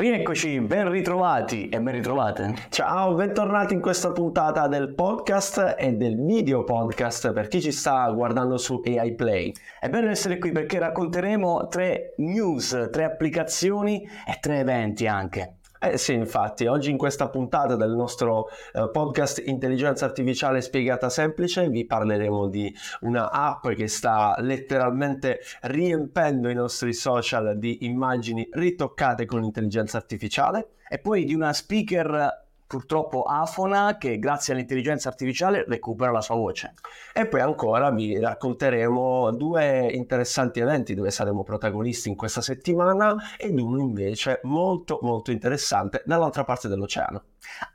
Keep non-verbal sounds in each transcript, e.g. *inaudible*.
Rieccoci, ben ritrovati e ben ritrovate. Ciao, bentornati in questa puntata del podcast e del video podcast per chi ci sta guardando su AI Play. È bello essere qui perché racconteremo tre news, tre applicazioni e tre eventi anche. Eh sì, infatti, oggi in questa puntata del nostro eh, podcast Intelligenza Artificiale Spiegata Semplice vi parleremo di una app che sta letteralmente riempendo i nostri social di immagini ritoccate con l'intelligenza artificiale e poi di una speaker purtroppo afona che grazie all'intelligenza artificiale recupera la sua voce. E poi ancora vi racconteremo due interessanti eventi dove saremo protagonisti in questa settimana ed uno invece molto molto interessante dall'altra parte dell'oceano.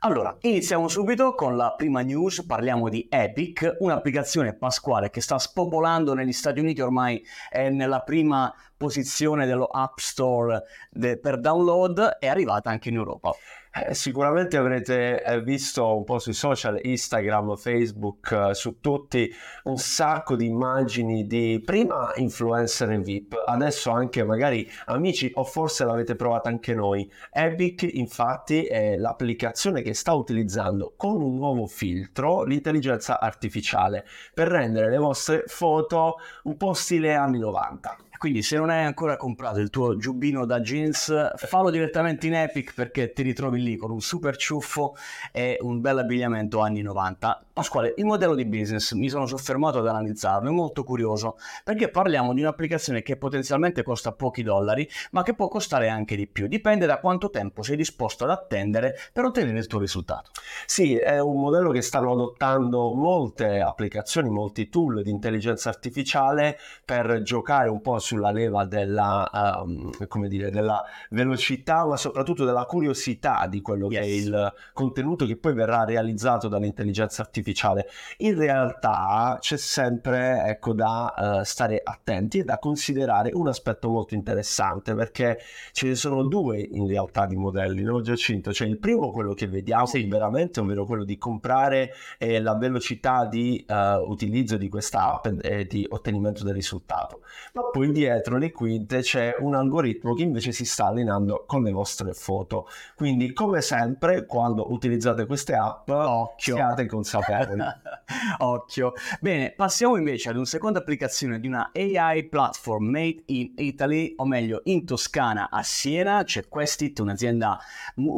Allora, iniziamo subito con la prima news, parliamo di Epic, un'applicazione pasquale che sta spopolando negli Stati Uniti, ormai è nella prima posizione dello App Store de- per download, è arrivata anche in Europa. Eh, sicuramente avrete eh, visto un po' sui social, Instagram, Facebook, eh, su tutti un sacco di immagini di prima influencer e VIP, adesso anche magari amici o forse l'avete provata anche noi. Epic infatti è l'applicazione che sta utilizzando con un nuovo filtro l'intelligenza artificiale per rendere le vostre foto un po' stile anni 90. Quindi se non hai ancora comprato il tuo giubbino da jeans, fallo direttamente in Epic perché ti ritrovi lì con un super ciuffo e un bel abbigliamento anni 90. Pasquale, il modello di business mi sono soffermato ad analizzarlo, è molto curioso perché parliamo di un'applicazione che potenzialmente costa pochi dollari, ma che può costare anche di più. Dipende da quanto tempo sei disposto ad attendere per ottenere il tuo risultato. Sì, è un modello che stanno adottando molte applicazioni, molti tool di intelligenza artificiale per giocare un po' sulla leva della, um, come dire, della velocità, ma soprattutto della curiosità di quello yes. che è il contenuto che poi verrà realizzato dall'intelligenza artificiale. In realtà c'è sempre ecco, da uh, stare attenti e da considerare un aspetto molto interessante perché ce ne sono due in realtà di modelli, no Giacinto? Cioè il primo, quello che vediamo sì. veramente, ovvero quello di comprare e la velocità di uh, utilizzo di questa app e di ottenimento del risultato. Ma poi dietro le quinte c'è un algoritmo che invece si sta allenando con le vostre foto. Quindi, come sempre, quando utilizzate queste app, Occhio. siate consapevoli. *laughs* Occhio. Bene, passiamo invece ad una seconda applicazione di una AI platform made in Italy, o meglio in Toscana a Siena. C'è Questit, un'azienda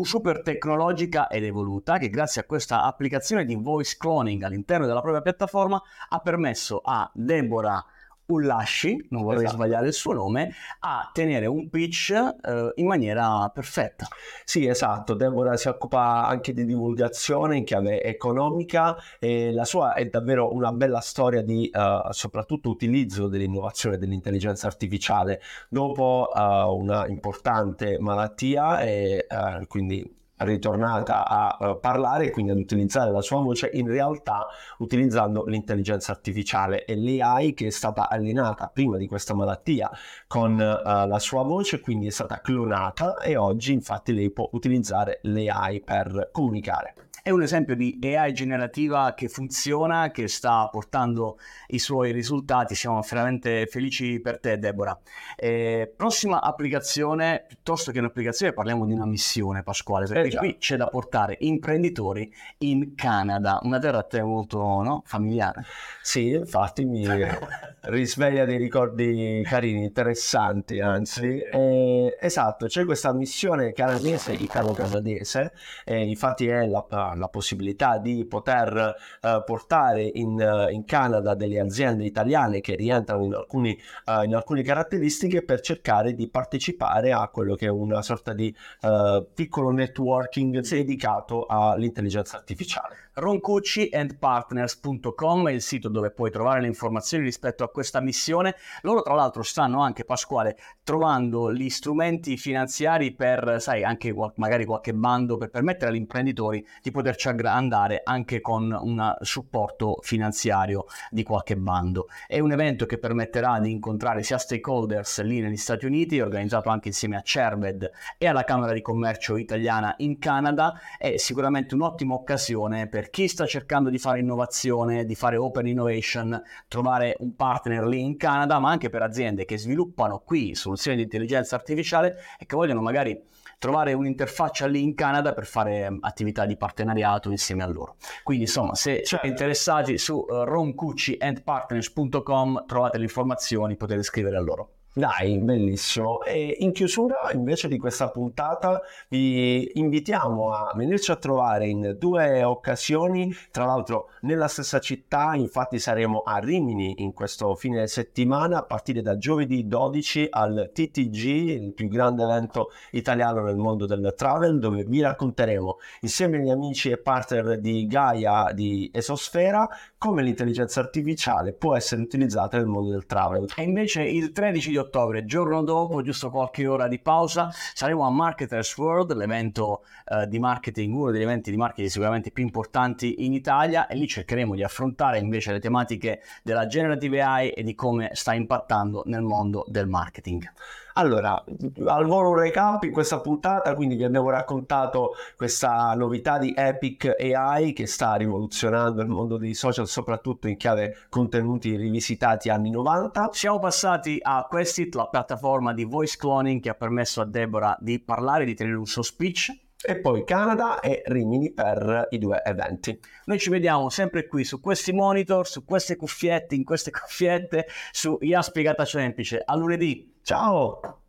super tecnologica ed evoluta che grazie a questa applicazione di voice cloning all'interno della propria piattaforma ha permesso a Deborah Ullashi, non vorrei esatto. sbagliare il suo nome, a tenere un pitch eh, in maniera perfetta. Sì, esatto, Deborah si occupa anche di divulgazione in chiave economica e la sua è davvero una bella storia di uh, soprattutto utilizzo dell'innovazione dell'intelligenza artificiale dopo uh, una importante malattia e uh, quindi ritornata a uh, parlare, quindi ad utilizzare la sua voce, in realtà utilizzando l'intelligenza artificiale e l'AI che è stata allenata prima di questa malattia con uh, la sua voce, quindi è stata clonata e oggi infatti lei può utilizzare l'AI per comunicare. È un esempio di AI generativa che funziona, che sta portando i suoi risultati. Siamo veramente felici per te, Deborah. Eh, prossima applicazione, piuttosto che un'applicazione, parliamo di una missione, Pasquale, perché eh qui c'è da portare imprenditori in Canada, una terra a te molto no? familiare. Sì, infatti mi *laughs* risveglia dei ricordi carini, interessanti, anzi. Eh, esatto, c'è questa missione canadese, italo-canadese, eh, infatti è la la possibilità di poter uh, portare in, uh, in, Canada delle aziende italiane che rientrano in, alcuni, uh, in, alcune caratteristiche per cercare di partecipare a quello che è una sorta di piccolo networking dedicato all'intelligenza artificiale. roncucciandpartners.com è il sito dove puoi trovare le informazioni rispetto a questa missione. Loro tra l'altro stanno anche, Pasquale, trovando gli strumenti finanziari per, sai, anche magari qualche bando per permettere agli imprenditori di poterci andare anche con un supporto finanziario di qualche bando. È un evento che permetterà di incontrare sia stakeholders lì negli Stati Uniti, organizzato anche insieme a Cerved e alla Camera di Commercio italiana in Canada, è sicuramente un'ottima occasione per chi sta cercando di fare innovazione, di fare open innovation, trovare un partner lì in Canada, ma anche per aziende che sviluppano qui soluzioni di intelligenza artificiale e che vogliono magari trovare un'interfaccia lì in Canada per fare mm, attività di partenariato insieme a loro. Quindi insomma, se Certo. siete interessati su uh, romcucciandpartners.com trovate le informazioni, potete scrivere a loro. Dai, bellissimo. E in chiusura invece di questa puntata vi invitiamo a venirci a trovare in due occasioni, tra l'altro nella stessa città, infatti saremo a Rimini in questo fine settimana a partire da giovedì 12 al TTG, il più grande evento italiano nel mondo del travel, dove vi racconteremo insieme agli amici e partner di Gaia di Esosfera come l'intelligenza artificiale può essere utilizzata nel mondo del travel. E invece il 13 di ottobre, giorno dopo, giusto qualche ora di pausa, saremo a Marketers World, l'evento eh, di marketing, uno degli eventi di marketing sicuramente più importanti in Italia e lì cercheremo di affrontare invece le tematiche della generative AI e di come sta impattando nel mondo del marketing. Allora, al volo un recap in questa puntata, quindi vi abbiamo raccontato questa novità di Epic AI che sta rivoluzionando il mondo dei social, soprattutto in chiave contenuti rivisitati anni 90. Siamo passati a Questit, la piattaforma di voice cloning che ha permesso a Deborah di parlare, di tenere un suo speech. E poi Canada e Rimini per i due eventi. Noi ci vediamo sempre qui su questi monitor, su queste cuffiette, in queste cuffiette, su IA Spiegata Semplice. A lunedì! Ciao!